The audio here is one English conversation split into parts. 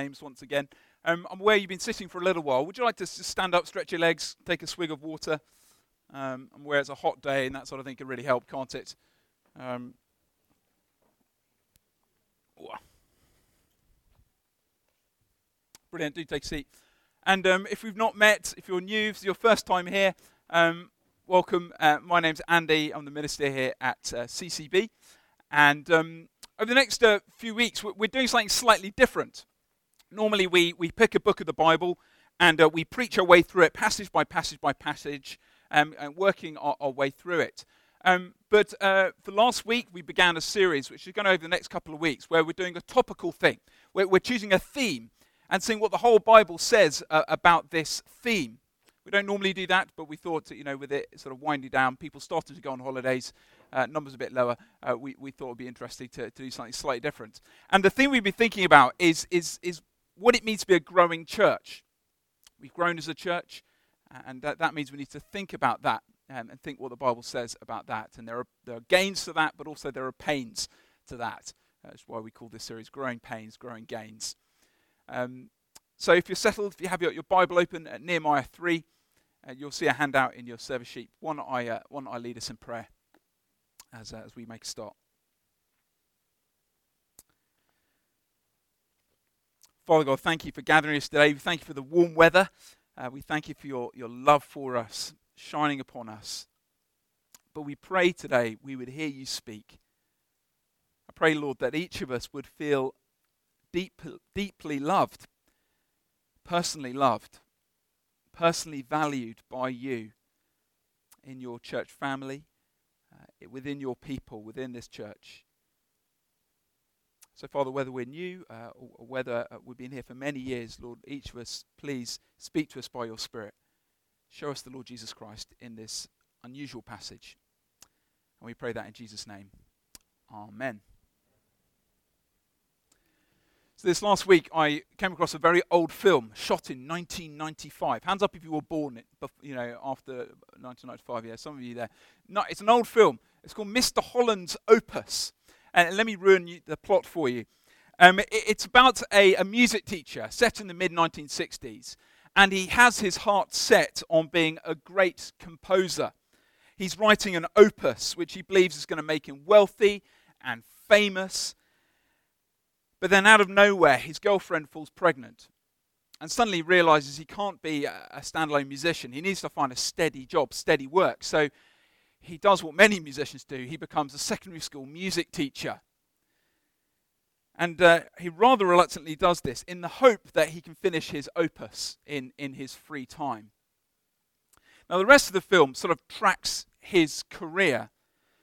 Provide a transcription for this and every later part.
names once again. Um, I'm aware you've been sitting for a little while. Would you like to stand up, stretch your legs, take a swig of water? Um, I'm aware it's a hot day and that sort of thing can really help, can't it? Um, Brilliant. Do take a seat. And um, if we've not met, if you're new, if it's your first time here, um, welcome. Uh, my name's Andy. I'm the minister here at uh, CCB. And um, over the next uh, few weeks, we're doing something slightly different. Normally, we, we pick a book of the Bible and uh, we preach our way through it, passage by passage by passage, um, and working our, our, way through it. Um, but uh, for last week, we began a series, which is going over the next couple of weeks, where we're doing a topical thing. We're, we're choosing a theme and seeing what the whole Bible says uh, about this theme. We don't normally do that, but we thought, you know, with it sort of winding down, people starting to go on holidays, uh, numbers a bit lower, uh, we, we thought it would be interesting to, to do something slightly different. And the thing we've been thinking about is, is, is what it means to be a growing church. We've grown as a church, and that, that means we need to think about that um, and think what the Bible says about that. And there are, there are gains to that, but also there are pains to that. That's why we call this series Growing Pains, Growing Gains. Um, so if you're settled, if you have your, your Bible open at Nehemiah 3, uh, you'll see a handout in your service sheet. One I, uh, one I lead us in prayer as, uh, as we make a start. Father God, thank you for gathering us today. We thank you for the warm weather. Uh, we thank you for your, your love for us shining upon us. But we pray today we would hear you speak. I pray, Lord, that each of us would feel deep, deeply loved personally loved, personally valued by you in your church family, uh, within your people, within this church. So, Father, whether we're new uh, or, whether uh, we've been here for many years, Lord, each of us, please speak to us by your Spirit. Show us the Lord Jesus Christ in this unusual passage. And we pray that in Jesus' name. Amen. So this last week, I came across a very old film shot in 1995. Hands up if you were born, you know, after 1995. Yeah, some of you there. No, it's an old film. It's called Mr. Holland's Opus. And let me ruin you, the plot for you. Um, it, it's about a, a music teacher set in the mid 1960s, and he has his heart set on being a great composer. He's writing an opus which he believes is going to make him wealthy and famous but then, out of nowhere, his girlfriend falls pregnant and suddenly realizes he can't be a standalone musician. He needs to find a steady job, steady work. So he does what many musicians do he becomes a secondary school music teacher. And uh, he rather reluctantly does this in the hope that he can finish his opus in, in his free time. Now, the rest of the film sort of tracks his career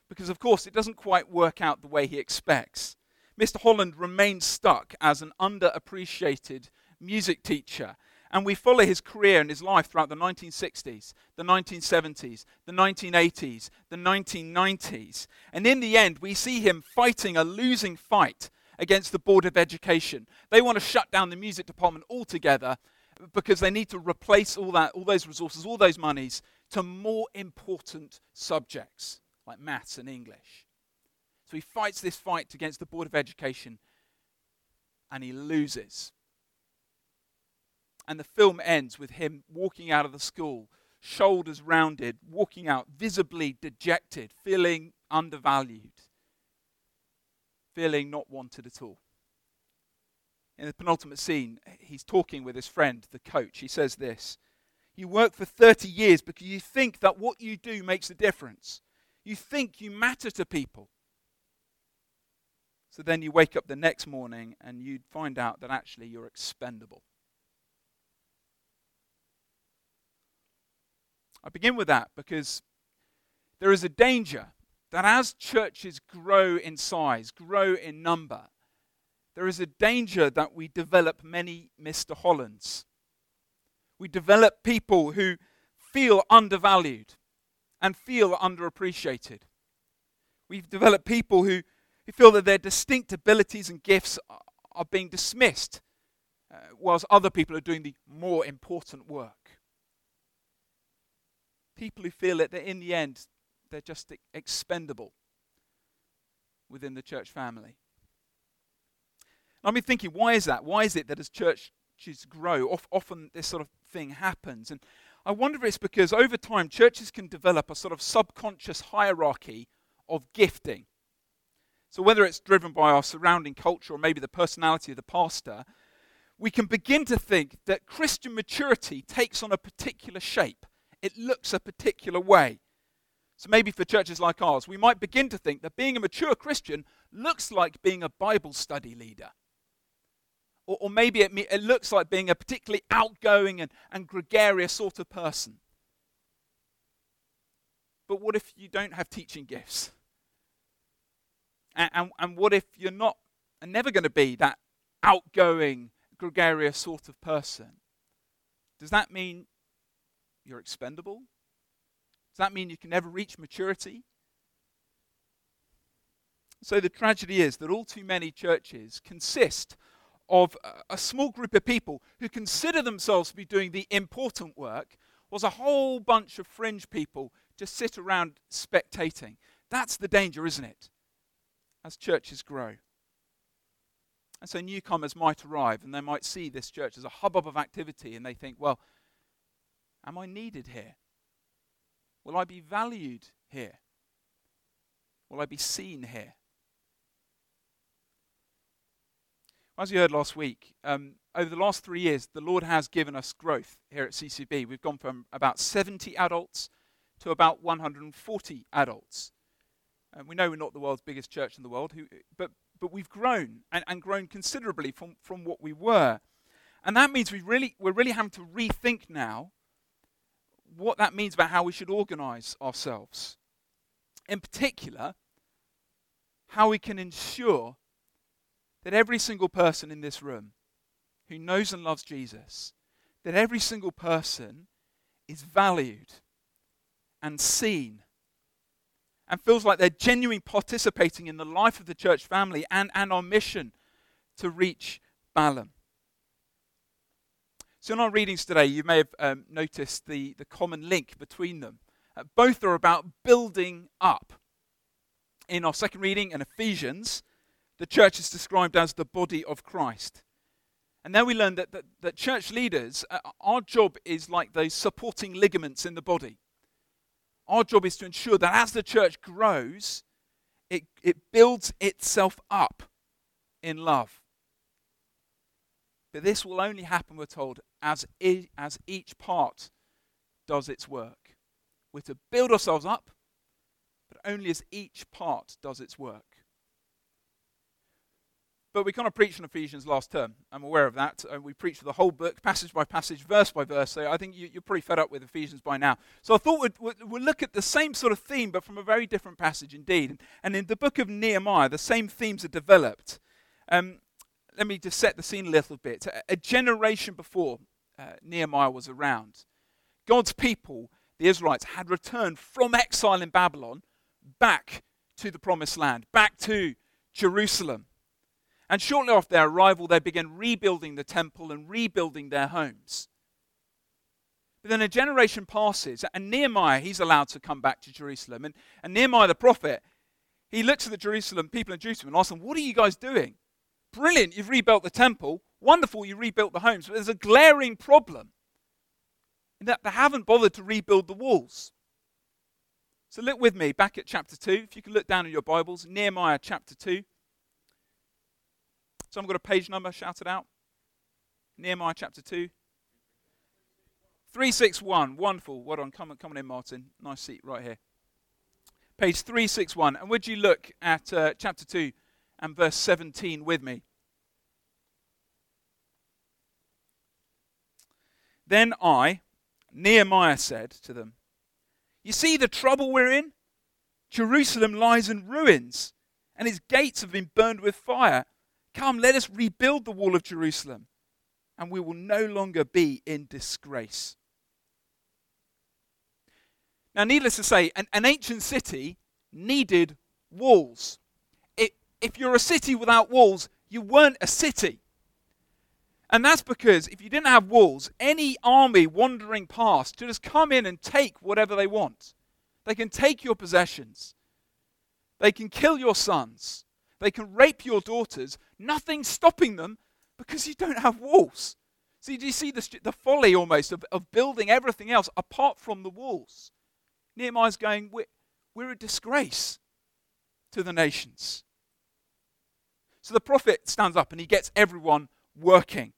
because, of course, it doesn't quite work out the way he expects. Mr. Holland remains stuck as an underappreciated music teacher. And we follow his career and his life throughout the 1960s, the 1970s, the 1980s, the 1990s. And in the end, we see him fighting a losing fight against the Board of Education. They want to shut down the music department altogether because they need to replace all that, all those resources, all those monies to more important subjects like maths and English. So he fights this fight against the Board of Education and he loses. And the film ends with him walking out of the school, shoulders rounded, walking out visibly dejected, feeling undervalued, feeling not wanted at all. In the penultimate scene, he's talking with his friend, the coach. He says this You work for 30 years because you think that what you do makes a difference. You think you matter to people. So then you wake up the next morning and you'd find out that actually you're expendable. I begin with that because there is a danger that as churches grow in size, grow in number, there is a danger that we develop many Mr. Hollands. We develop people who feel undervalued and feel underappreciated. We've developed people who who feel that their distinct abilities and gifts are being dismissed, uh, whilst other people are doing the more important work. People who feel that in the end they're just expendable within the church family. I've been thinking, why is that? Why is it that as churches grow, often this sort of thing happens? And I wonder if it's because over time churches can develop a sort of subconscious hierarchy of gifting. So, whether it's driven by our surrounding culture or maybe the personality of the pastor, we can begin to think that Christian maturity takes on a particular shape. It looks a particular way. So, maybe for churches like ours, we might begin to think that being a mature Christian looks like being a Bible study leader. Or, or maybe it, it looks like being a particularly outgoing and, and gregarious sort of person. But what if you don't have teaching gifts? And, and, and what if you're not and never going to be that outgoing, gregarious sort of person? Does that mean you're expendable? Does that mean you can never reach maturity? So the tragedy is that all too many churches consist of a small group of people who consider themselves to be doing the important work, was a whole bunch of fringe people just sit around spectating. That's the danger, isn't it? As churches grow. And so newcomers might arrive and they might see this church as a hubbub of activity and they think, well, am I needed here? Will I be valued here? Will I be seen here? As you heard last week, um, over the last three years, the Lord has given us growth here at CCB. We've gone from about 70 adults to about 140 adults. And we know we're not the world's biggest church in the world, who, but, but we've grown and, and grown considerably from, from what we were. And that means we really, we're really having to rethink now what that means about how we should organize ourselves. In particular, how we can ensure that every single person in this room who knows and loves Jesus, that every single person is valued and seen and feels like they're genuinely participating in the life of the church family and, and our mission to reach Balham. So, in our readings today, you may have um, noticed the, the common link between them. Uh, both are about building up. In our second reading in Ephesians, the church is described as the body of Christ. And then we learn that, that, that church leaders, uh, our job is like those supporting ligaments in the body. Our job is to ensure that as the church grows, it, it builds itself up in love. But this will only happen, we're told, as, as each part does its work. We're to build ourselves up, but only as each part does its work. But we kind of preached on Ephesians last term. I'm aware of that. Uh, we preached the whole book, passage by passage, verse by verse. So I think you, are pretty fed up with Ephesians by now. So I thought we'd, we'd, look at the same sort of theme, but from a very different passage indeed. And in the book of Nehemiah, the same themes are developed. Um, let me just set the scene a little bit. A, a generation before uh, Nehemiah was around, God's people, the Israelites, had returned from exile in Babylon back to the promised land, back to Jerusalem. And shortly after their arrival, they began rebuilding the temple and rebuilding their homes. But then a generation passes, and Nehemiah, he's allowed to come back to Jerusalem. And, and Nehemiah the prophet, he looks at the Jerusalem people in Jerusalem and asks them, What are you guys doing? Brilliant, you've rebuilt the temple. Wonderful, you rebuilt the homes. But there's a glaring problem in that they haven't bothered to rebuild the walls. So look with me back at chapter 2. If you can look down in your Bibles, Nehemiah chapter 2. So I've got a page number shouted out? Nehemiah chapter 2. 361. Wonderful. Well done. Come, come on in, Martin. Nice seat right here. Page 361. And would you look at uh, chapter 2 and verse 17 with me? Then I, Nehemiah, said to them, You see the trouble we're in? Jerusalem lies in ruins, and its gates have been burned with fire Come, let us rebuild the wall of Jerusalem, and we will no longer be in disgrace. Now, needless to say, an, an ancient city needed walls. If you're a city without walls, you weren't a city. And that's because if you didn't have walls, any army wandering past could just come in and take whatever they want. They can take your possessions, they can kill your sons, They can rape your daughters. Nothing's stopping them because you don't have walls. See, do you see the, the folly almost of, of building everything else apart from the walls? Nehemiah's going, we're, we're a disgrace to the nations. So the prophet stands up and he gets everyone working.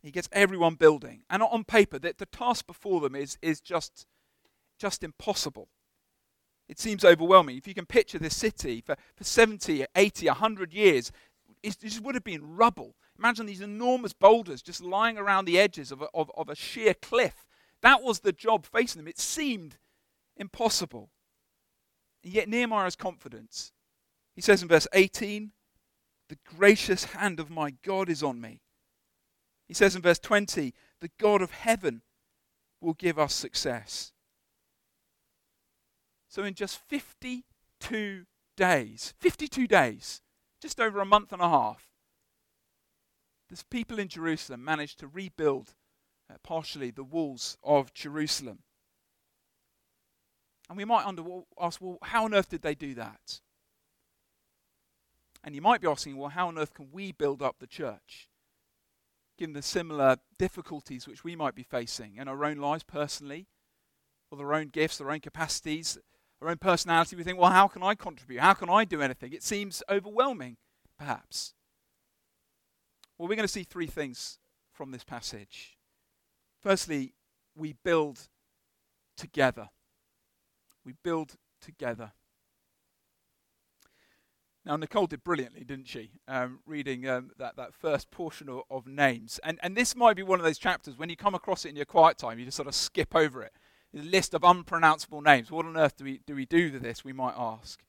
He gets everyone building. And on paper, the, the task before them is, is just, just impossible. It seems overwhelming. If you can picture this city for, for 70, 80, 100 years, it just would have been rubble. Imagine these enormous boulders just lying around the edges of a, of, of a sheer cliff. That was the job facing them. It seemed impossible. And yet Nehemiah has confidence. He says in verse 18, The gracious hand of my God is on me. He says in verse 20, The God of heaven will give us success. So, in just 52 days, 52 days, just over a month and a half, the people in Jerusalem managed to rebuild uh, partially the walls of Jerusalem. And we might under, ask, well, how on earth did they do that? And you might be asking, well, how on earth can we build up the church? Given the similar difficulties which we might be facing in our own lives personally, or their own gifts, their own capacities, our own personality, we think, well, how can I contribute? How can I do anything? It seems overwhelming, perhaps. Well, we're going to see three things from this passage. Firstly, we build together. We build together. Now, Nicole did brilliantly, didn't she? Um, reading um, that, that first portion of, of, names. And, and this might be one of those chapters when you come across it in your quiet time, you just sort of skip over it. A list of unpronounceable names. What on earth do we, do we do with this, we might ask.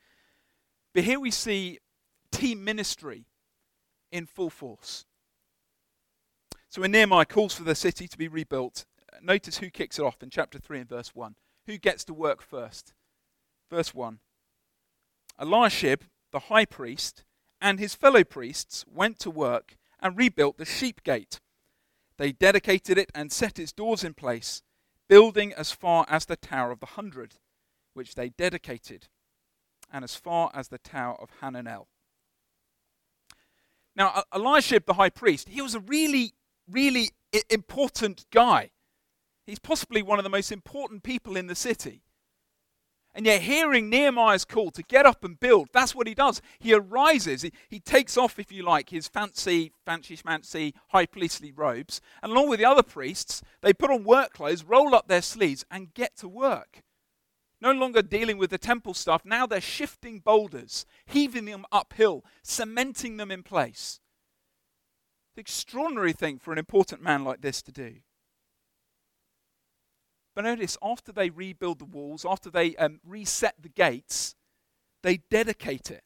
But here we see team ministry in full force. So when Nehemiah calls for the city to be rebuilt, notice who kicks it off in chapter 3 and verse 1. Who gets to work first? Verse 1. Eliashib, the high priest, and his fellow priests went to work and rebuilt the sheep gate. They dedicated it and set its doors in place, building as far as the Tower of the Hundred, which they dedicated, and as far as the Tower of Hananel. Now, Eliashib, the high priest, he was a really, really important guy. He's possibly one of the most important people in the city. And yet, hearing Nehemiah's call to get up and build, that's what he does. He arises, he, he takes off, if you like, his fancy, fancy schmancy, high priestly robes, and along with the other priests, they put on work clothes, roll up their sleeves, and get to work. No longer dealing with the temple stuff, now they're shifting boulders, heaving them uphill, cementing them in place. It's an extraordinary thing for an important man like this to do. But notice, after they rebuild the walls, after they um, reset the gates, they dedicate it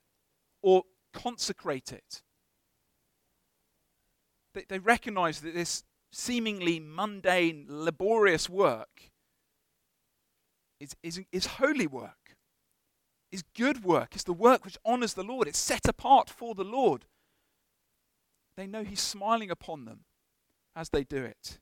or consecrate it. They, they recognize that this seemingly mundane, laborious work is, is, is holy work, is good work, it's the work which honors the Lord, it's set apart for the Lord. They know He's smiling upon them as they do it.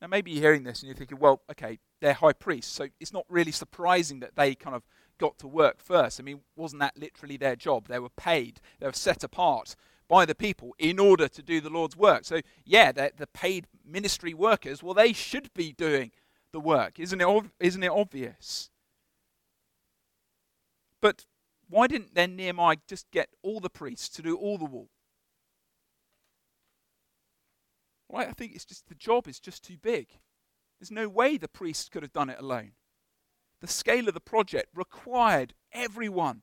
Now, maybe you're hearing this and you're thinking, well, okay, they're high priests, so it's not really surprising that they kind of got to work first. I mean, wasn't that literally their job? They were paid, they were set apart by the people in order to do the Lord's work. So, yeah, the paid ministry workers. Well, they should be doing the work. Isn't it, ov- isn't it obvious? But why didn't then Nehemiah just get all the priests to do all the Right? I think it's just the job is just too big. There's no way the priest could have done it alone. The scale of the project required everyone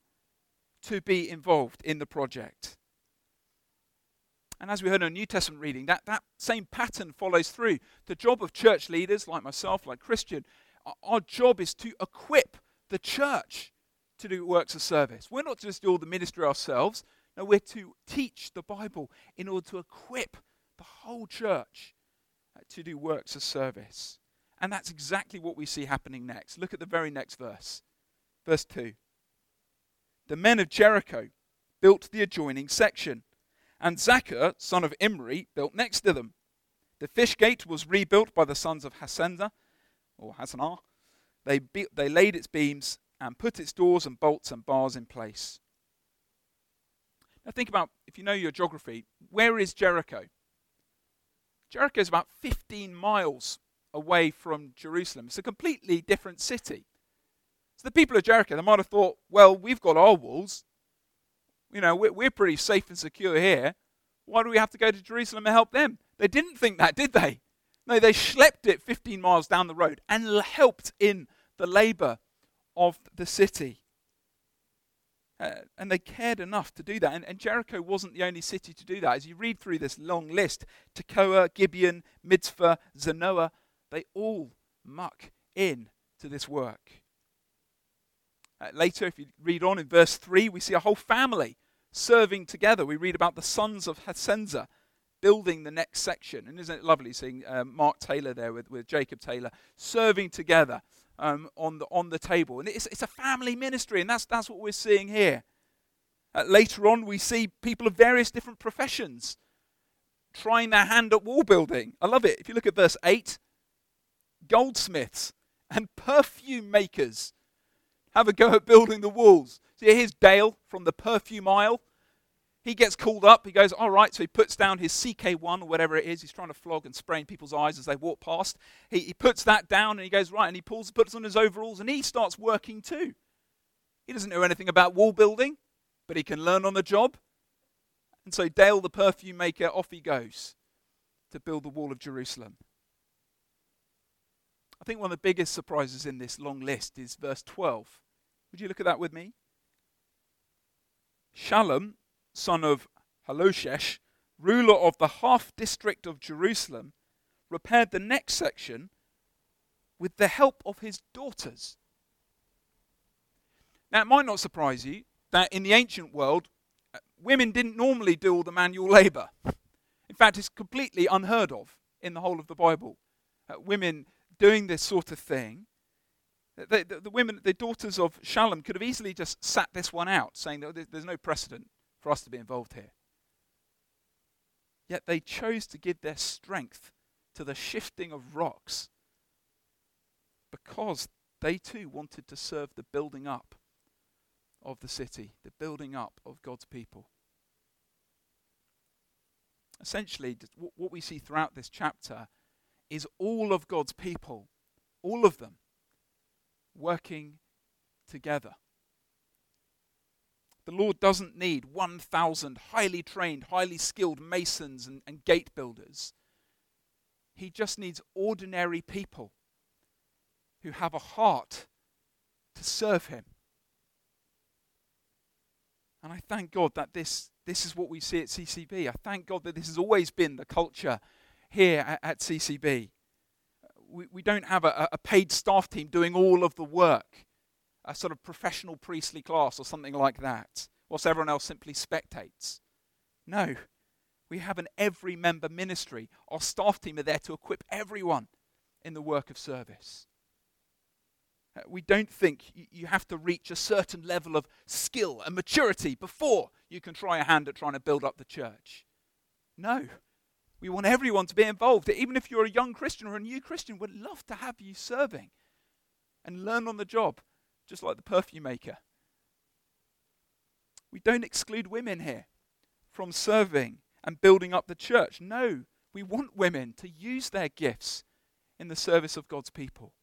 to be involved in the project. And as we heard in a New Testament reading, that, that same pattern follows through. The job of church leaders like myself, like Christian, our job is to equip the church to do works of service. We're not just do all the ministry ourselves. No, we're to teach the Bible in order to equip the whole church uh, to do works of service. And that's exactly what we see happening next. Look at the very next verse. Verse 2. The men of Jericho built the adjoining section, and Zaccur, son of Imri, built next to them. The fish gate was rebuilt by the sons of Hassenda, or Hassanah. They, be- they laid its beams and put its doors and bolts and bars in place. Now, think about if you know your geography, where is Jericho? Jericho is about 15 miles away from Jerusalem. It's a completely different city. So the people of Jericho, they might have thought, well, we've got our walls. You know, we're, we're pretty safe and secure here. Why do we have to go to Jerusalem and help them? They didn't think that, did they? No, they schlepped it 15 miles down the road and helped in the labor of the city. Uh, and they cared enough to do that. And, and, Jericho wasn't the only city to do that. As you read through this long list, Tekoa, Gibeon, Mizpah, Zanoah, they all muck in to this work. Uh, later, if you read on in verse 3, we see a whole family serving together. We read about the sons of Hasenza building the next section. And isn't it lovely seeing um, Mark Taylor there with, with Jacob Taylor serving together um, on, the, on the table? And it's, it's a family ministry, and that's, that's what we're seeing here. Uh, later on, we see people of various different professions trying their hand at wall building. I love it. If you look at verse 8, goldsmiths and perfume makers have a go at building the walls. So here's Dale from the perfume aisle. He gets called up. He goes, All right. So he puts down his CK1 or whatever it is. He's trying to flog and spray in people's eyes as they walk past. He, he puts that down and he goes, Right. And he pulls, puts on his overalls and he starts working too. He doesn't know anything about wall building, but he can learn on the job. And so Dale, the perfume maker, off he goes to build the wall of Jerusalem. I think one of the biggest surprises in this long list is verse 12. Would you look at that with me? Shallum, son of Haloshesh, ruler of the half district of Jerusalem, repaired the next section with the help of his daughters. Now, it might not surprise you that in the ancient world, uh, women didn't normally do all the manual labor. In fact, it's completely unheard of in the whole of the Bible. Uh, women doing this sort of thing, the, the, the, women, the daughters of Shallum, could have easily just sat this one out, saying that there's no precedent for us to be involved here. Yet they chose to give their strength to the shifting of rocks because they too wanted to serve the building up of the city, the building up of God's people. Essentially, what we see throughout this chapter is all of God's people, all of them, working together. The Lord doesn't need 1,000 highly trained, highly skilled masons and, and gate builders. He just needs ordinary people who have a heart to serve Him. And I thank God that this, this is what we see at CCB. I thank God that this has always been the culture here at, at CCB. We, we don't have a, a paid staff team doing all of the work, a sort of professional priestly class or something like that, whilst everyone else simply spectates. No, we have an every member ministry. Our staff team are there to equip everyone in the work of service. Uh, we don't think you have to reach a certain level of skill and maturity before you can try a hand at trying to build up the church. No, we want everyone to be involved. Even if you're a young Christian or a new Christian, we'd love to have you serving and learn on the job, just like the perfume maker. We don't exclude women here from serving and building up the church. No, we want women to use their gifts in the service of God's people.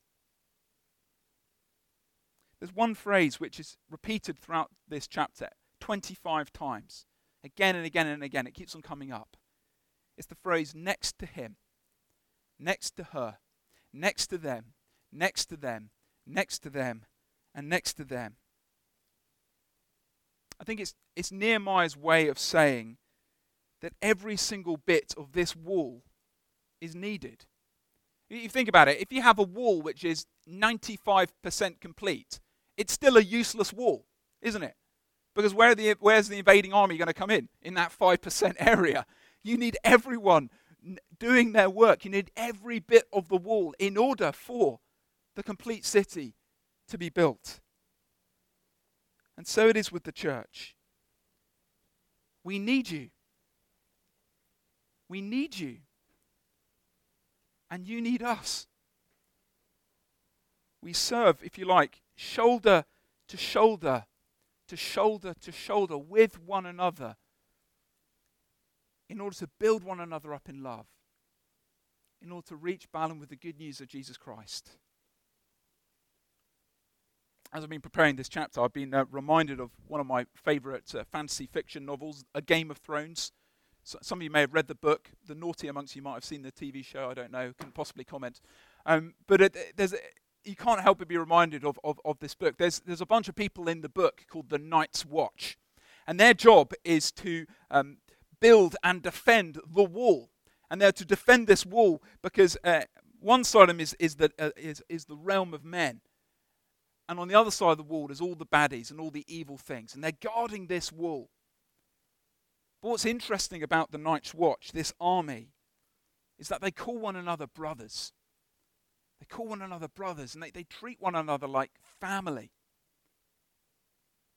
There's one phrase which is repeated throughout this chapter 25 times, again and again and again. It keeps on coming up. It's the phrase next to him, next to her, next to them, next to them, next to them, and next to them. I think it's, it's Nehemiah's way of saying that every single bit of this wall is needed. You think about it, if you have a wall which is 95% complete, it's still a useless wall, isn't it? Because where the, where's the invading army going to come in? In that 5% area. You need everyone doing their work. You need every bit of the wall in order for the complete city to be built. And so it is with the church. We need you. We need you. And you need us. We serve, if you like, shoulder to shoulder to shoulder to shoulder with one another in order to build one another up in love, in order to reach Balham with the good news of Jesus Christ. As I've been preparing this chapter, I've been uh, reminded of one of my favorite uh, fantasy fiction novels, A Game of Thrones. So some of you may have read the book. The naughty amongst you might have seen the TV show. I don't know. Can possibly comment. Um, but it, there's you can't help but be reminded of, of, of this book. There's, there's a bunch of people in the book called the Night's Watch, and their job is to um, build and defend the wall. And they're to defend this wall because uh, one side of them is, is, the, uh, is, is the realm of men. And on the other side of the wall is all the baddies and all the evil things. And they're guarding this wall. But what's interesting about the Night's Watch, this army, is that they call one another brothers. They call one another brothers and they, they treat one another like family.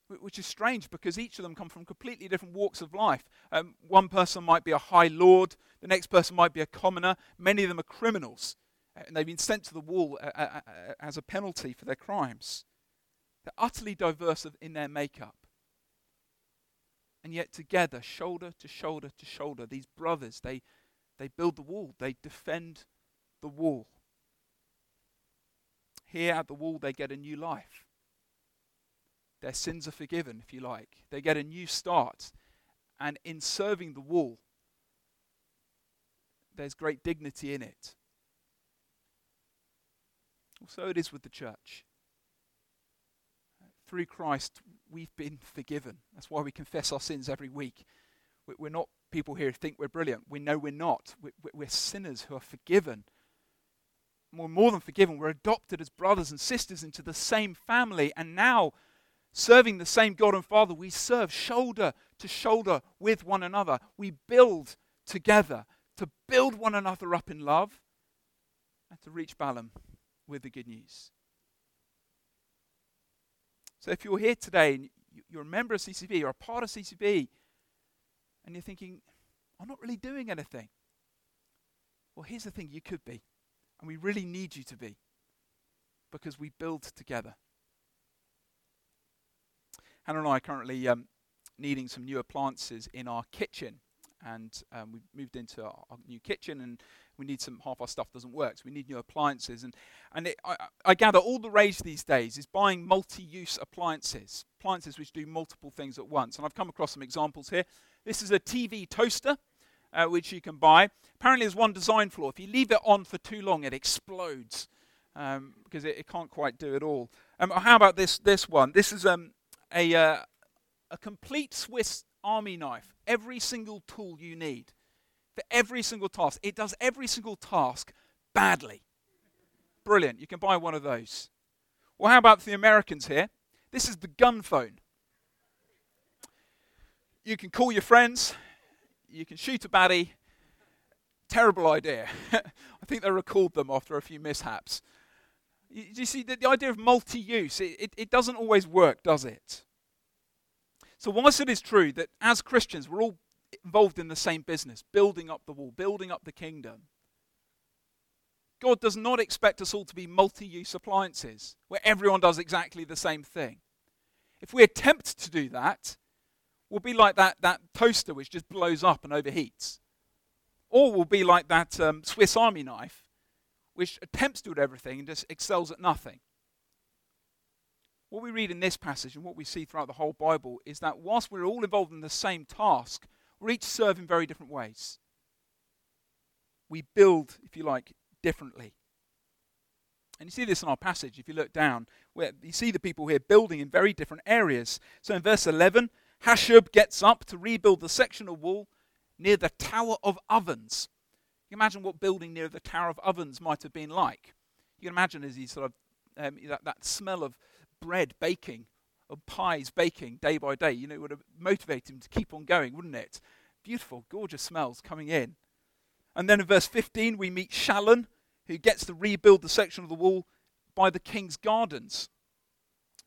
Which is strange because each of them come from completely different walks of life. Um, one person might be a high lord, the next person might be a commoner. Many of them are criminals, and they've been sent to the wall uh, uh, uh, as a penalty for their crimes. They're utterly diverse in their makeup. And yet, together, shoulder to shoulder to shoulder, these brothers, they, they build the wall, they defend the wall. Here at the wall, they get a new life. Their sins are forgiven, if you like. They get a new start. And in serving the wall, there's great dignity in it. So it is with the church. Through Christ, we've been forgiven. That's why we confess our sins every week. We're not people here who think we're brilliant. We know we're not. We're sinners who are forgiven we're more than forgiven. We're adopted as brothers and sisters into the same family. And now, serving the same God and Father, we serve shoulder to shoulder with one another. We build together to build one another up in love and to reach Balham with the good news. So if you're here today and you're a member of CCB, you're a part of CCB, and you're thinking, I'm not really doing anything. Well, here's the thing you could be. And we really need you to be because we build together. Hannah and I are currently um, needing some new appliances in our kitchen. And um, we've moved into our, our, new kitchen and we need some, half our stuff doesn't work. So we need new appliances. And, and it, I, I gather all the rage these days is buying multi use appliances, appliances which do multiple things at once. And I've come across some examples here. This is a TV toaster uh, which you can buy. Apparently, there's one design flaw. If you leave it on for too long, it explodes um, because it, it, can't quite do it all. Um, how about this, this one? This is um, a, uh, a complete Swiss army knife. Every single tool you need for every single task. It does every single task badly. Brilliant. You can buy one of those. Well, how about the Americans here? This is the gun phone. You can call your friends, you can shoot a baddie. Terrible idea. I think they recalled them after a few mishaps. You, you see, the, the, idea of multi use, it, it, it doesn't always work, does it? So, whilst it is true that as Christians we're all involved in the same business, building up the wall, building up the kingdom, God does not expect us all to be multi use appliances where everyone does exactly the same thing. If we attempt to do that, we'll be like that, that toaster which just blows up and overheats. Or we'll be like that um, Swiss Army knife which attempts to do everything and just excels at nothing. What we read in this passage and what we see throughout the whole Bible is that whilst we're all involved in the same task, we're each serve in very different ways. We build, if you like, differently. And you see this in our passage if you look down, where you see the people here building in very different areas. So in verse 11, Hashub gets up to rebuild the section of wall near the Tower of Ovens. You can imagine what building near the Tower of Ovens might have been like. You can imagine as he sort of um, that, that smell of bread baking, pies baking day by day. You know, it would have motivated him to keep on going, wouldn't it? Beautiful, gorgeous smells coming in. And then in verse 15, we meet Shallun, who gets to rebuild the section of the wall by the king's gardens.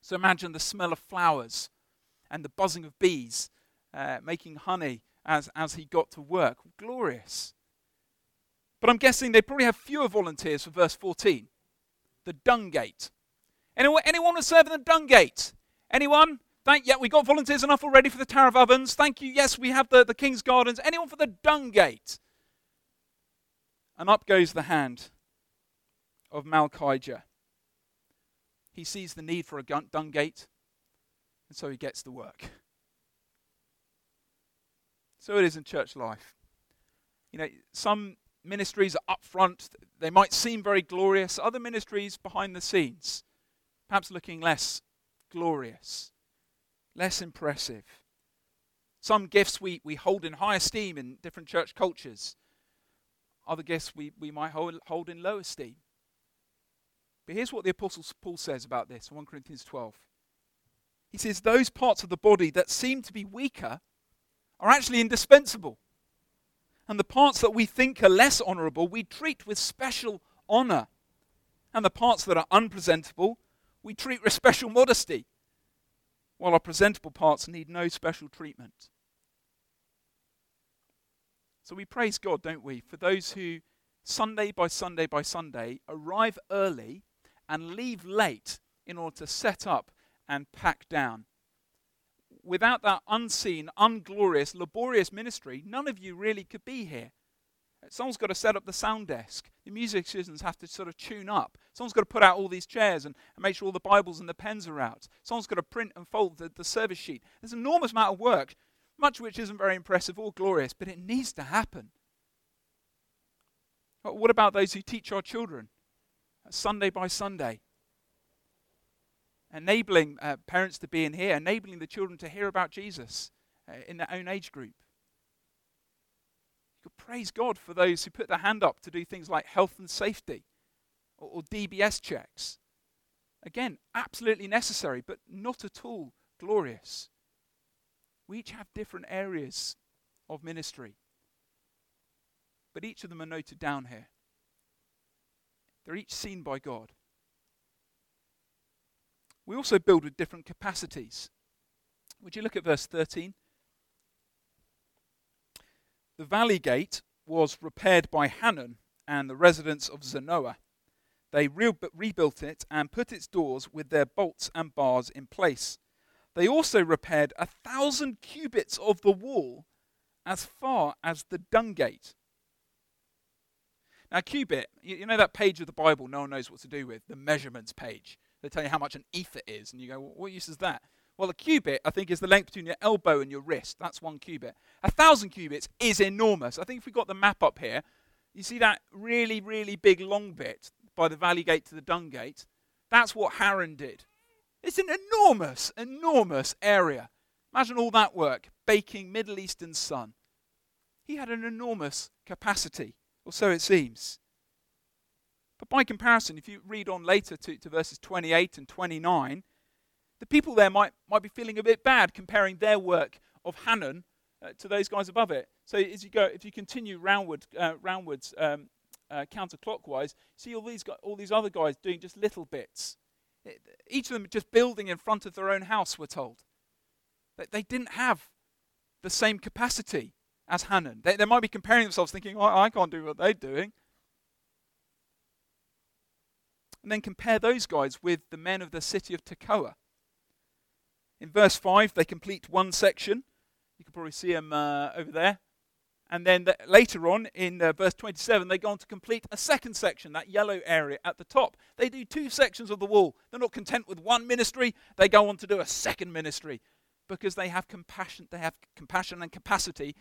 So imagine the smell of flowers and the buzzing of bees uh, making honey as, as he got to work. Glorious. But I'm guessing they probably have fewer volunteers for verse 14 the dung gate. Anyone, anyone was serving the dung gate? Anyone? Thank yeah, we got volunteers enough already for the Tower of Ovens. Thank you. Yes, we have the, the King's Gardens. Anyone for the Dung Gate? And up goes the hand of Malchijah. He sees the need for a dung gate, and so he gets to work. So it is in church life. You know, some ministries are up front, they might seem very glorious, other ministries behind the scenes, perhaps looking less glorious, less impressive. Some gifts we, we hold in high esteem in different church cultures, other gifts we, we might hold, hold in low esteem. But here's what the Apostle Paul says about this 1 Corinthians 12. He says, Those parts of the body that seem to be weaker are actually indispensable. And the parts that we think are less honorable, we treat with special honor. And the parts that are unpresentable, we treat with special modesty, while our presentable parts need no special treatment. So we praise God, don't we, for those who Sunday by Sunday by Sunday arrive early and leave late in order to set up and pack down. Without that unseen, unglorious, laborious ministry, none of you really could be here. Someone's got to set up the sound desk. The musicians have to sort of tune up. Someone's got to put out all these chairs and, and make sure all the Bibles and the pens are out. Someone's got to print and fold the, the service sheet. There's an enormous amount of work, much of which isn't very impressive or glorious, but it needs to happen. But what about those who teach our children Sunday by Sunday? Enabling uh, parents to be in here, enabling the children to hear about Jesus uh, in their own age group. Praise God for those who put their hand up to do things like health and safety or, or DBS checks. Again, absolutely necessary, but not at all glorious. We each have different areas of ministry but each of them are noted down here. They're each seen by God. We also build with different capacities. Would you look at verse 13? The valley gate was repaired by Hanun and the residents of Zanoah. They re- rebuilt it and put its doors with their bolts and bars in place. They also repaired a thousand cubits of the wall as far as the dung gate now, cubit, you know that page of the Bible no one knows what to do with, the measurements page. They tell you how much an ephah is, and you go, well, what use is that? Well, a cubit, I think, is the length between your elbow and your wrist. That's one cubit. A thousand cubits is enormous. I think if we got the map up here, you see that really, really big long bit by the valley gate to the dung gate? That's what Haran did. It's an enormous, enormous area. Imagine all that work, baking Middle Eastern sun. He had an enormous capacity or so it seems. But by comparison, if you read on later to, to verses 28 and 29, the people there might, might be feeling a bit bad comparing their work of Hanun uh, to those guys above it. So as you go, if you continue roundward, uh, roundwards, um, uh, counterclockwise, see all these all these other guys doing just little bits. It, each of them just building in front of their own house. We're told that they didn't have the same capacity as Hanun. They, they might be comparing themselves, thinking, oh, I can't do what they're doing. And then compare those guys with the men of the city of Tekoa. In verse 5, they complete one section. You can probably see them uh, over there. And then the, later on, in uh, verse 27, they go on to complete a second section, that yellow area at the top. They do two sections of the wall. They're not content with one ministry, they go on to do a second ministry because they have compassion, they have compassion and capacity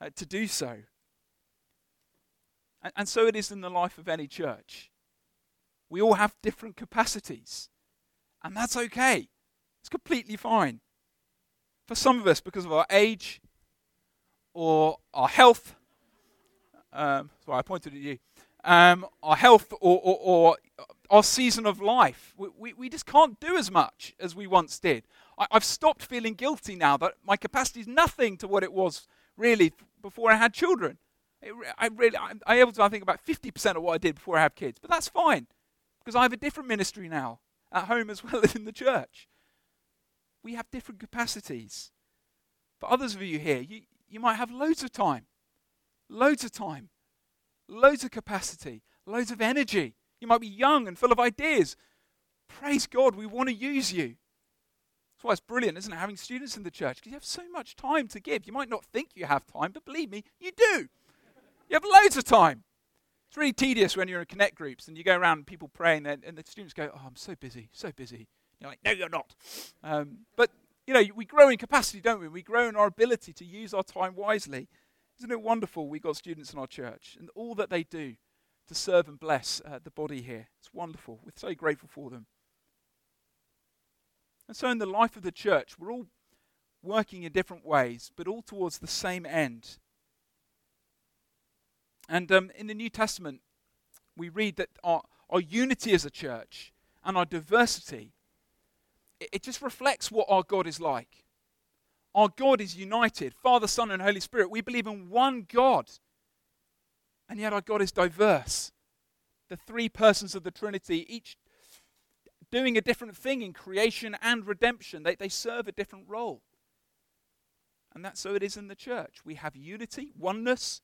uh, to do so. And, and so it is in the life of any church. We all have different capacities, and that's okay. It's completely fine. For some of us, because of our age or our health, um, sorry, I pointed at you, um, our health or, or, or, our season of life, we, we, we, just can't do as much as we once did. I, I've stopped feeling guilty now that my capacity is nothing to what it was really before I had children. It, I really, I'm, I'm able to, I think, about 50% of what I did before I had kids. But that's fine, because I have a different ministry now, at home as well as in the church. We have different capacities. For others of you here, you, you might have loads of time, loads of time, loads of capacity, loads of energy. You might be young and full of ideas. Praise God, we want to use you. That's why it's brilliant, isn't it, having students in the church? Because you have so much time to give. You might not think you have time, but believe me, you do. You have loads of time. It's really tedious when you're in connect groups and you go around people praying, and, and the students go, Oh, I'm so busy, so busy. You're like, No, you're not. Um, but, you know, we grow in capacity, don't we? We grow in our ability to use our time wisely. Isn't it wonderful we've got students in our church and all that they do to serve and bless uh, the body here? It's wonderful. We're so grateful for them. And so, in the life of the church, we're all working in different ways, but all towards the same end. And um, in the New Testament, we read that our, our unity as a church and our diversity, it, just reflects what our God is like. Our God is united Father, Son, and Holy Spirit. We believe in one God, and yet our God is diverse. The three persons of the Trinity, each doing a different thing in creation and redemption. They, they serve a different role. And that's so it is in the church. We have unity, oneness,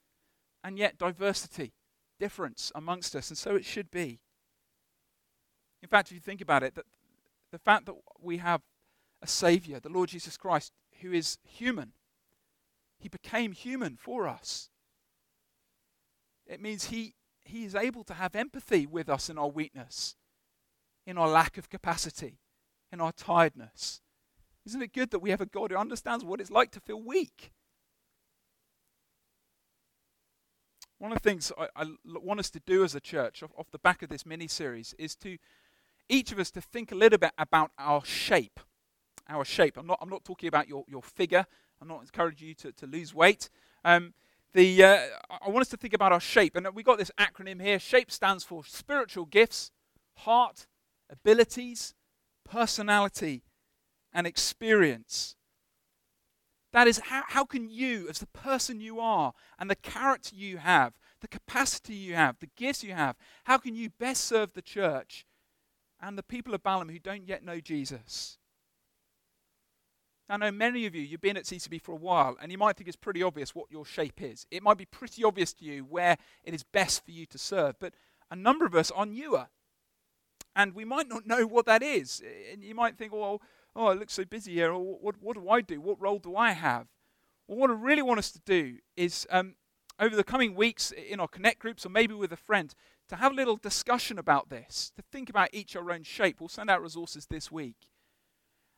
and yet diversity, difference amongst us. And so it should be. In fact, if you think about it, that the fact that we have a Savior, the Lord Jesus Christ, who is human, He became human for us. It means He, he is able to have empathy with us in our weakness in our lack of capacity, in our tiredness. Isn't it good that we have a God who understands what it's like to feel weak? One of the things I, I want us to do as a church, off, off the back of this mini series, is to each of us to think a little bit about our shape. Our shape. I'm not, I'm not talking about your, your figure. I'm not encouraging you to, to lose weight. Um, the, uh, I want us to think about our shape. And we've got this acronym here. SHAPE stands for spiritual gifts, heart, abilities, personality, and experience. That is, how, how can you, as the person you are, and the character you have, the capacity you have, the gifts you have, how can you best serve the church and the people of Balham who don't yet know Jesus? I know many of you, you've been at CCB for a while, and you might think it's pretty obvious what your shape is. It might be pretty obvious to you where it is best for you to serve, but a number of us are newer and we might not know what that is. And you might think, well, oh, it looks so busy here. Or, what, what do I do? What role do I have? Well, what I really want us to do is, um, over the coming weeks in our connect groups or maybe with a friend, to have a little discussion about this, to think about each our own shape. We'll send out resources this week.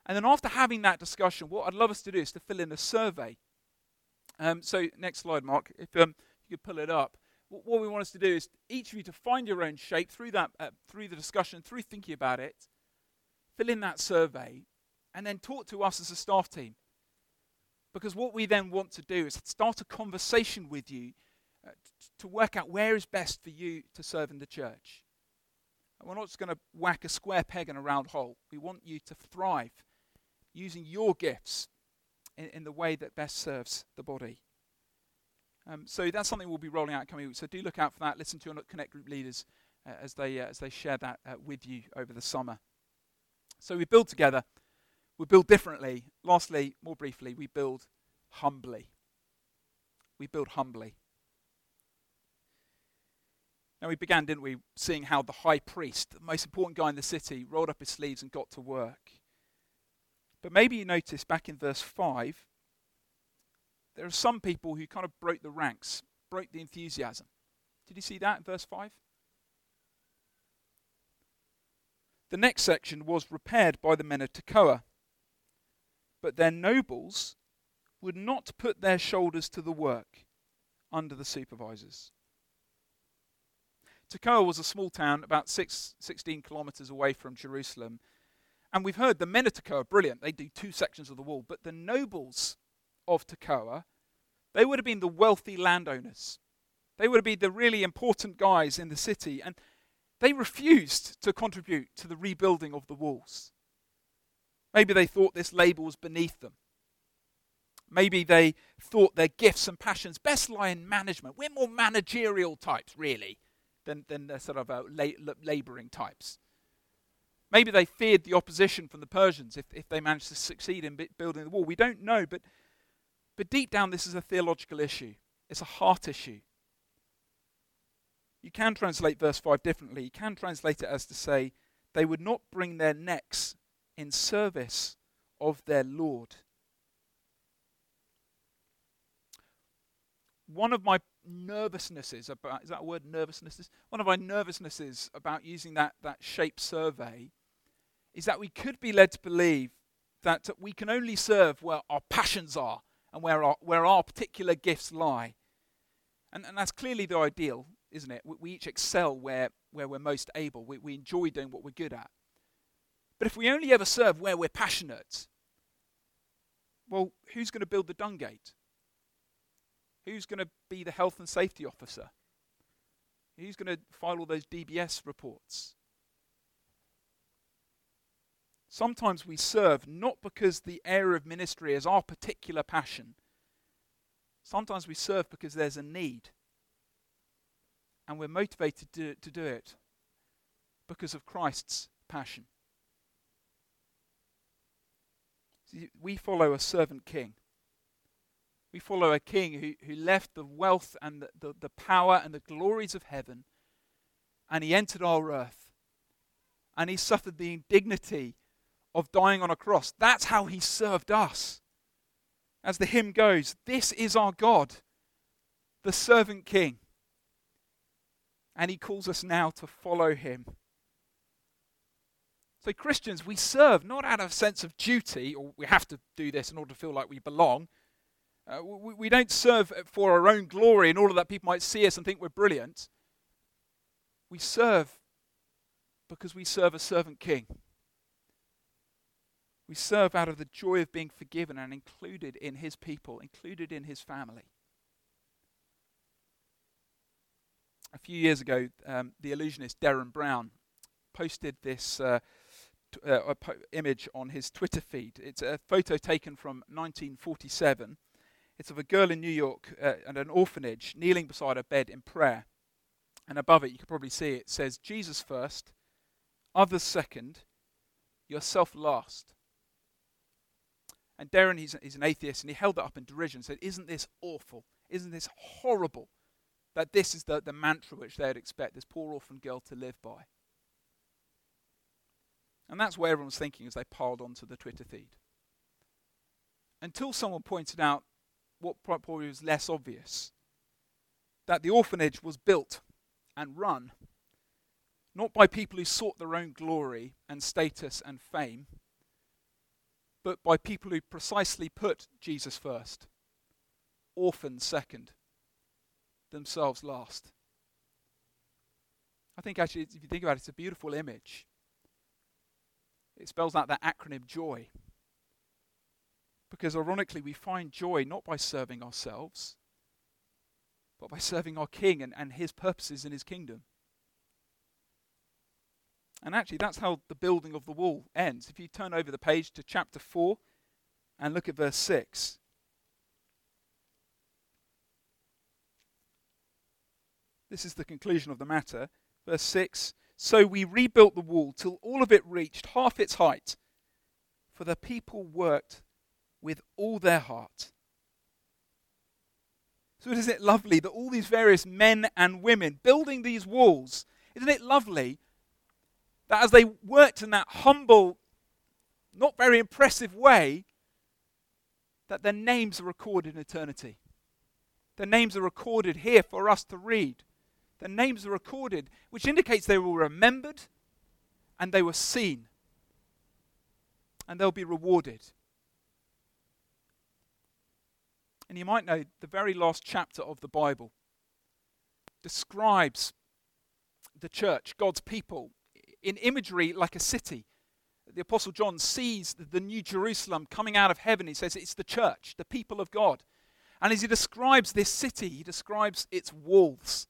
And then after having that discussion, what I'd love us to do is to fill in a survey. Um, so, next slide, Mark, if um, you could pull it up what we want us to do is each of you to find your own shape through that, uh, through the discussion, through thinking about it, fill in that survey, and then talk to us as a staff team. Because what we then want to do is start a conversation with you uh, t- to work out where is best for you to serve in the church. And we're not just going to whack a square peg in a round hole. We want you to thrive using your gifts in, in the way that best serves the body. Um, so that's something we'll be rolling out coming weeks. So do look out for that. Listen to your Connect Group leaders uh, as they uh, as they share that uh, with you over the summer. So we build together. We build differently. Lastly, more briefly, we build humbly. We build humbly. Now we began, didn't we, seeing how the high priest, the most important guy in the city, rolled up his sleeves and got to work. But maybe you noticed back in verse 5 there are some people who kind of broke the ranks, broke the enthusiasm. Did you see that in verse 5? The next section was repaired by the men of Tekoa. But their nobles would not put their shoulders to the work under the supervisors. Tekoa was a small town about six, 16 kilometers away from Jerusalem. And we've heard the men of Tekoa, brilliant. They do two sections of the wall. But the nobles of Tekoa, they would have been the wealthy landowners. They would have been the really important guys in the city. And they refused to contribute to the rebuilding of the walls. Maybe they thought this label was beneath them. Maybe they thought their gifts and passions best lie in management. We're more managerial types, really, than, than the sort of uh, la- laboring types. Maybe they feared the opposition from the Persians if, if they managed to succeed in building the wall. We don't know, but but deep down, this is a theological issue, it's a heart issue. You can translate verse 5 differently. You can translate it as to say, they would not bring their necks in service of their Lord. One of my nervousnesses about is that a word nervousnesses? One of my nervousnesses about using that, that shape survey is that we could be led to believe that we can only serve where our passions are and where our, where our particular gifts lie. And, and that's clearly the ideal, isn't it? We, we each excel where, where we're most able. We, we enjoy doing what we're good at. But if we only ever serve where we're passionate, well, who's going to build the dung gate? Who's going to be the health and safety officer? Who's going to file all those DBS reports? Sometimes we serve not because the area of ministry is our particular passion. Sometimes we serve because there's a need. And we're motivated to, to do it because of Christ's passion. See, we follow a servant king. We follow a king who, who left the wealth and the, the, the power and the glories of heaven and he entered our earth and he suffered the indignity of dying on a cross. That's how he served us. As the hymn goes, this is our God, the servant king. And he calls us now to follow him. So, Christians, we serve not out of a sense of duty, or we have to do this in order to feel like we belong. Uh, we, we don't serve for our own glory in order that people might see us and think we're brilliant. We serve because we serve a servant king. We serve out of the joy of being forgiven and included in his people, included in his family. A few years ago, um, the illusionist Derren Brown posted this uh, t- uh, po- image on his Twitter feed. It's a photo taken from 1947. It's of a girl in New York uh, at an orphanage kneeling beside a bed in prayer. And above it, you can probably see it says, Jesus first, others second, yourself last. And Derren, he's, he's an atheist, and he held that up in derision and said, Isn't this awful? Isn't this horrible? That this is the, the mantra which they'd expect this poor orphan girl to live by. And that's where everyone was thinking as they piled onto the Twitter feed. Until someone pointed out what probably was less obvious that the orphanage was built and run not by people who sought their own glory and status and fame, but by people who precisely put Jesus first, orphans second, themselves last. I think actually, if you think about it, it's a beautiful image. It spells out that acronym joy. Because ironically, we find joy not by serving ourselves, but by serving our King and, and his purposes in his kingdom. And actually, that's how the building of the wall ends. If you turn over the page to chapter 4 and look at verse 6. This is the conclusion of the matter. Verse 6 So we rebuilt the wall till all of it reached half its height, for the people worked with all their heart. So, isn't it lovely that all these various men and women building these walls, isn't it lovely that as they worked in that humble, not very impressive way, that their names are recorded in eternity. Their names are recorded here for us to read. Their names are recorded, which indicates they were remembered and they were seen. And they'll be rewarded. And you might know the very last chapter of the Bible describes the church, God's people, in imagery like a city. The Apostle John sees the New Jerusalem coming out of heaven. He says it's the church, the people of God. And as he describes this city, he describes its walls.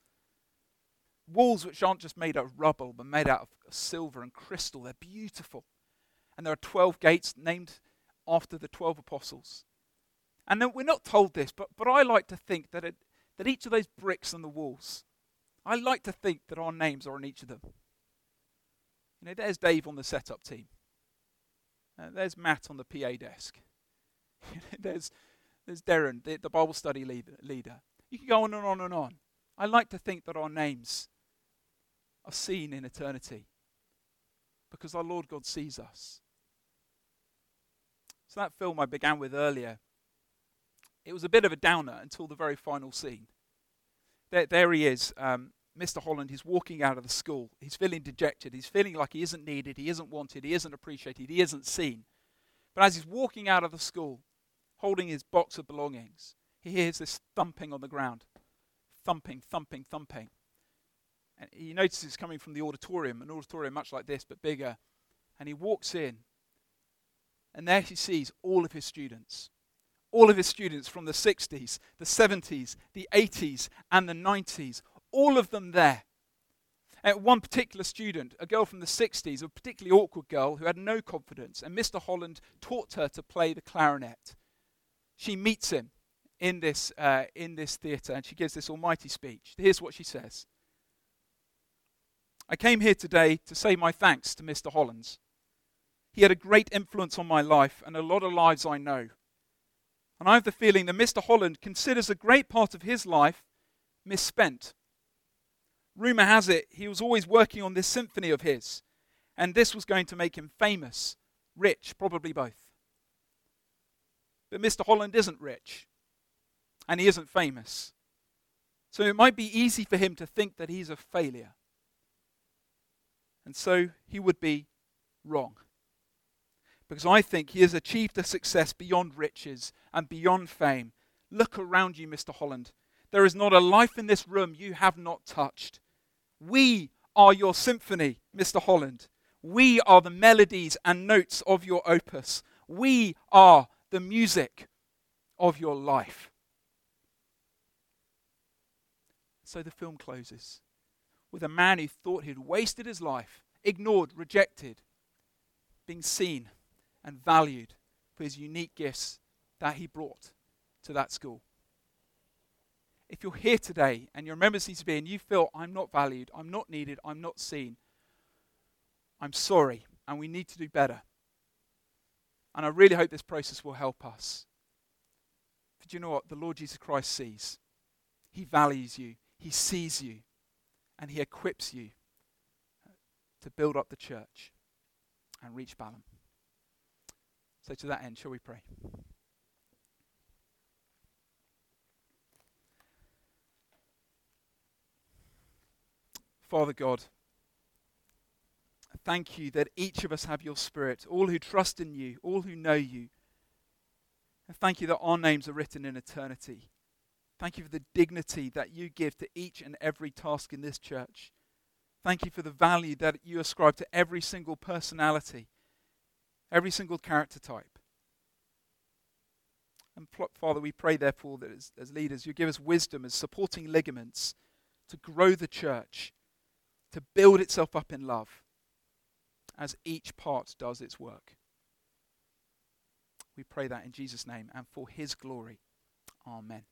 Walls which aren't just made out of rubble, but made out of silver and crystal. They're beautiful. And there are 12 gates named after the 12 apostles. And then we're not told this, but, but I like to think that, it, that each of those bricks on the walls, I like to think that our names are on each of them. You know, there's Dave on the setup team. Uh, there's Matt on the PA desk. there's, there's Darren, the, the Bible study leader, leader. You can go on and on and on. I like to think that our names are seen in eternity because our Lord God sees us. So, that film I began with earlier, it was a bit of a downer until the very final scene. There, there he is, um, Mr. Holland. He's walking out of the school. He's feeling dejected. He's feeling like he isn't needed, he isn't wanted, he isn't appreciated, he isn't seen. But as he's walking out of the school, holding his box of belongings, he hears this thumping on the ground. Thumping, thumping, thumping. And he notices it's coming from the auditorium, an auditorium much like this, but bigger. And he walks in, and there he sees all of his students. All of his students from the 60s, the 70s, the 80s, and the 90s. All of them there. And one particular student, a girl from the 60s, a particularly awkward girl who had no confidence, and Mr. Holland taught her to play the clarinet. She meets him in this, uh, in this theatre and she gives this almighty speech. Here's what she says I came here today to say my thanks to Mr. Hollands. He had a great influence on my life and a lot of lives I know. And I have the feeling that Mr. Holland considers a great part of his life misspent. Rumour has it he was always working on this symphony of his, and this was going to make him famous, rich, probably both. But Mr. Holland isn't rich, and he isn't famous. So it might be easy for him to think that he's a failure. And so he would be wrong. Because I think he has achieved a success beyond riches and beyond fame. Look around you, Mr. Holland. There is not a life in this room you have not touched. We are your symphony, Mr. Holland. We are the melodies and notes of your opus. We are the music of your life. So the film closes with a man who thought he'd wasted his life, ignored, rejected, being seen and valued for his unique gifts that he brought to that school. If you're here today and you're a member of CCB and you feel, I'm not valued, I'm not needed, I'm not seen, I'm sorry, and we need to do better. And I really hope this process will help us. But you know what? The Lord Jesus Christ sees. He values you, He sees you, and He equips you uh, to build up the church and reach Balham. So, to that end, shall we pray? Father God, thank you that each of us have your Spirit, all who trust in you, all who know you. And thank you that our names are written in eternity. Thank you for the dignity that you give to each and every task in this church. Thank you for the value that you ascribe to every single personality, every single character type. And Father, we pray, therefore, that as, as leaders, you give us wisdom as supporting ligaments to grow the church, to build itself up in love, as each part does its work. We pray that in Jesus' name and for his glory. Amen.